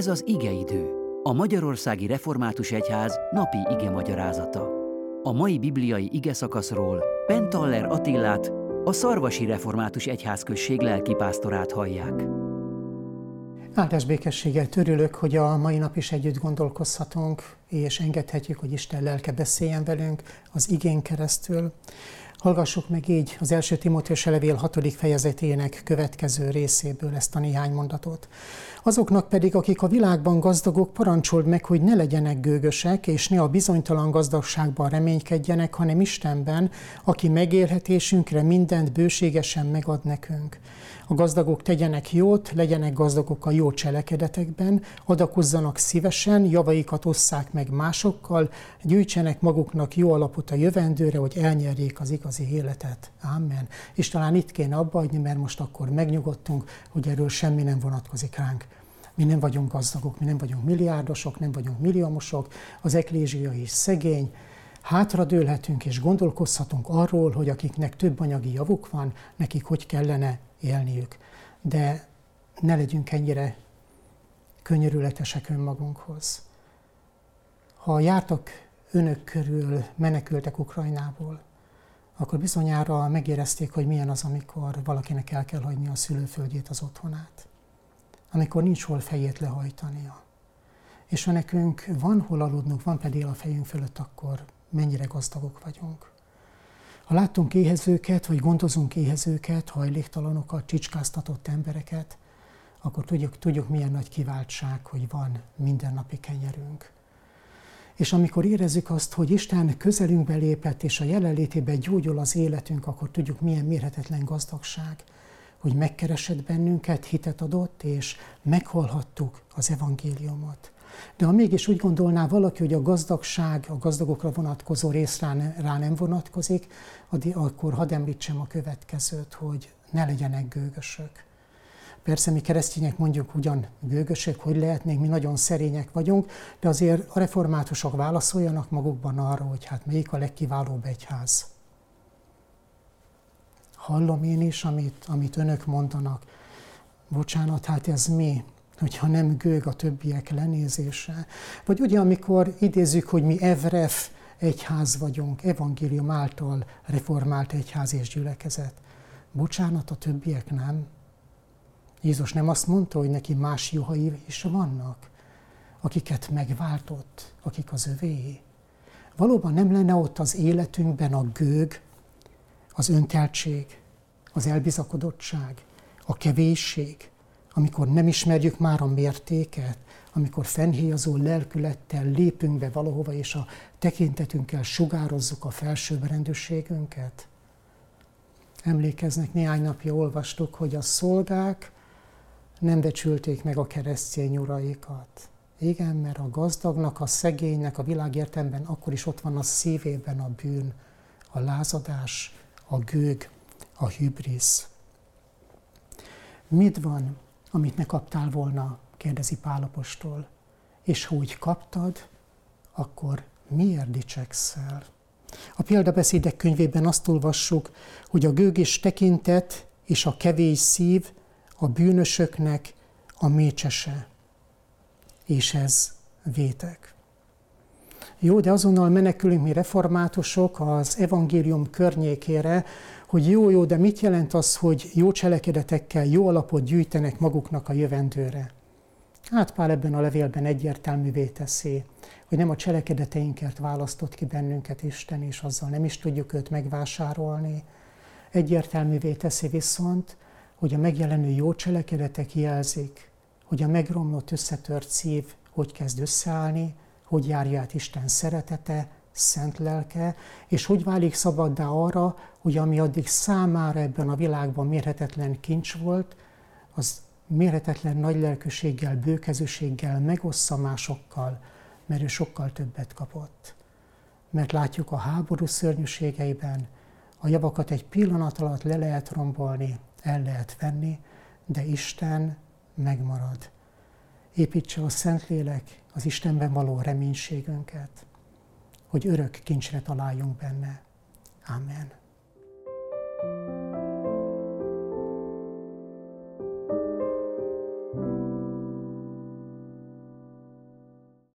Ez az igeidő, a Magyarországi Református Egyház napi ige magyarázata. A mai bibliai ige szakaszról Pentaller Attillát, a Szarvasi Református Egyházközség lelkipásztorát hallják. Áldás békességgel törülök, hogy a mai nap is együtt gondolkozhatunk, és engedhetjük, hogy Isten lelke beszéljen velünk az igén keresztül. Hallgassuk meg így az első Timóteus levél hatodik fejezetének következő részéből ezt a néhány mondatot. Azoknak pedig, akik a világban gazdagok, parancsold meg, hogy ne legyenek gőgösek, és ne a bizonytalan gazdagságban reménykedjenek, hanem Istenben, aki megélhetésünkre mindent bőségesen megad nekünk. A gazdagok tegyenek jót, legyenek gazdagok a jó cselekedetekben, adakozzanak szívesen, javaikat osszák meg másokkal, gyűjtsenek maguknak jó alapot a jövendőre, hogy elnyerjék az igazi életet. Amen. És talán itt kéne abba hagyni, mert most akkor megnyugodtunk, hogy erről semmi nem vonatkozik ránk. Mi nem vagyunk gazdagok, mi nem vagyunk milliárdosok, nem vagyunk milliómosok, az eklézsia is szegény, hátradőlhetünk és gondolkozhatunk arról, hogy akiknek több anyagi javuk van, nekik hogy kellene élniük. De ne legyünk ennyire könyörületesek önmagunkhoz. Ha jártak önök körül, menekültek Ukrajnából, akkor bizonyára megérezték, hogy milyen az, amikor valakinek el kell hagyni a szülőföldjét, az otthonát. Amikor nincs hol fejét lehajtania. És ha nekünk van hol aludnunk, van pedig a fejünk fölött, akkor mennyire gazdagok vagyunk. Ha látunk éhezőket, vagy gondozunk éhezőket, hajléktalanokat, csicskáztatott embereket, akkor tudjuk, tudjuk milyen nagy kiváltság, hogy van mindennapi kenyerünk. És amikor érezzük azt, hogy Isten közelünkbe lépett, és a jelenlétében gyógyul az életünk, akkor tudjuk, milyen mérhetetlen gazdagság, hogy megkeresett bennünket, hitet adott, és meghallhattuk az evangéliumot. De ha mégis úgy gondolná valaki, hogy a gazdagság, a gazdagokra vonatkozó rész rá, rá nem vonatkozik, akkor hadd említsem a következőt, hogy ne legyenek gőgösök. Persze mi keresztények mondjuk ugyan gőgösök, hogy lehetnénk, mi nagyon szerények vagyunk, de azért a reformátusok válaszoljanak magukban arra, hogy hát melyik a legkiválóbb egyház. Hallom én is, amit, amit önök mondanak. Bocsánat, hát ez mi? Hogyha nem gőg a többiek lenézése. Vagy ugye, amikor idézzük, hogy mi Evref egyház vagyunk, evangélium által reformált egyház és gyülekezet. Bocsánat, a többiek nem. Jézus nem azt mondta, hogy neki más juhai is vannak, akiket megváltott, akik az övéi. Valóban nem lenne ott az életünkben a gőg, az önteltség, az elbizakodottság, a kevésség, amikor nem ismerjük már a mértéket, amikor fennhéjazó lelkülettel lépünk be valahova, és a tekintetünkkel sugározzuk a felsőbb rendőrségünket. Emlékeznek, néhány napja olvastuk, hogy a szolgák nem becsülték meg a keresztény uraikat. Igen, mert a gazdagnak, a szegénynek, a világértemben akkor is ott van a szívében a bűn, a lázadás, a gőg, a hübrisz. Mit van amit ne kaptál volna, kérdezi Pálapostól. És ha úgy kaptad, akkor miért dicsekszel? A példabeszédek könyvében azt olvassuk, hogy a gőgés tekintet és a kevés szív a bűnösöknek a mécsese. És ez vétek. Jó, de azonnal menekülünk mi reformátusok az evangélium környékére, hogy jó, jó, de mit jelent az, hogy jó cselekedetekkel jó alapot gyűjtenek maguknak a jövendőre? Hát Pál ebben a levélben egyértelművé teszi, hogy nem a cselekedeteinkért választott ki bennünket Isten, és azzal nem is tudjuk őt megvásárolni. Egyértelművé teszi viszont, hogy a megjelenő jó cselekedetek jelzik, hogy a megromlott, összetört szív hogy kezd összeállni, hogy járja át Isten szeretete, szent lelke, és hogy válik szabaddá arra, hogy ami addig számára ebben a világban mérhetetlen kincs volt, az mérhetetlen nagy lelkűséggel, bőkezőséggel megossza másokkal, mert ő sokkal többet kapott. Mert látjuk a háború szörnyűségeiben, a javakat egy pillanat alatt le lehet rombolni, el lehet venni, de Isten megmarad. Építse a Szentlélek az Istenben való reménységünket hogy örök kincsre találjunk benne. Amen.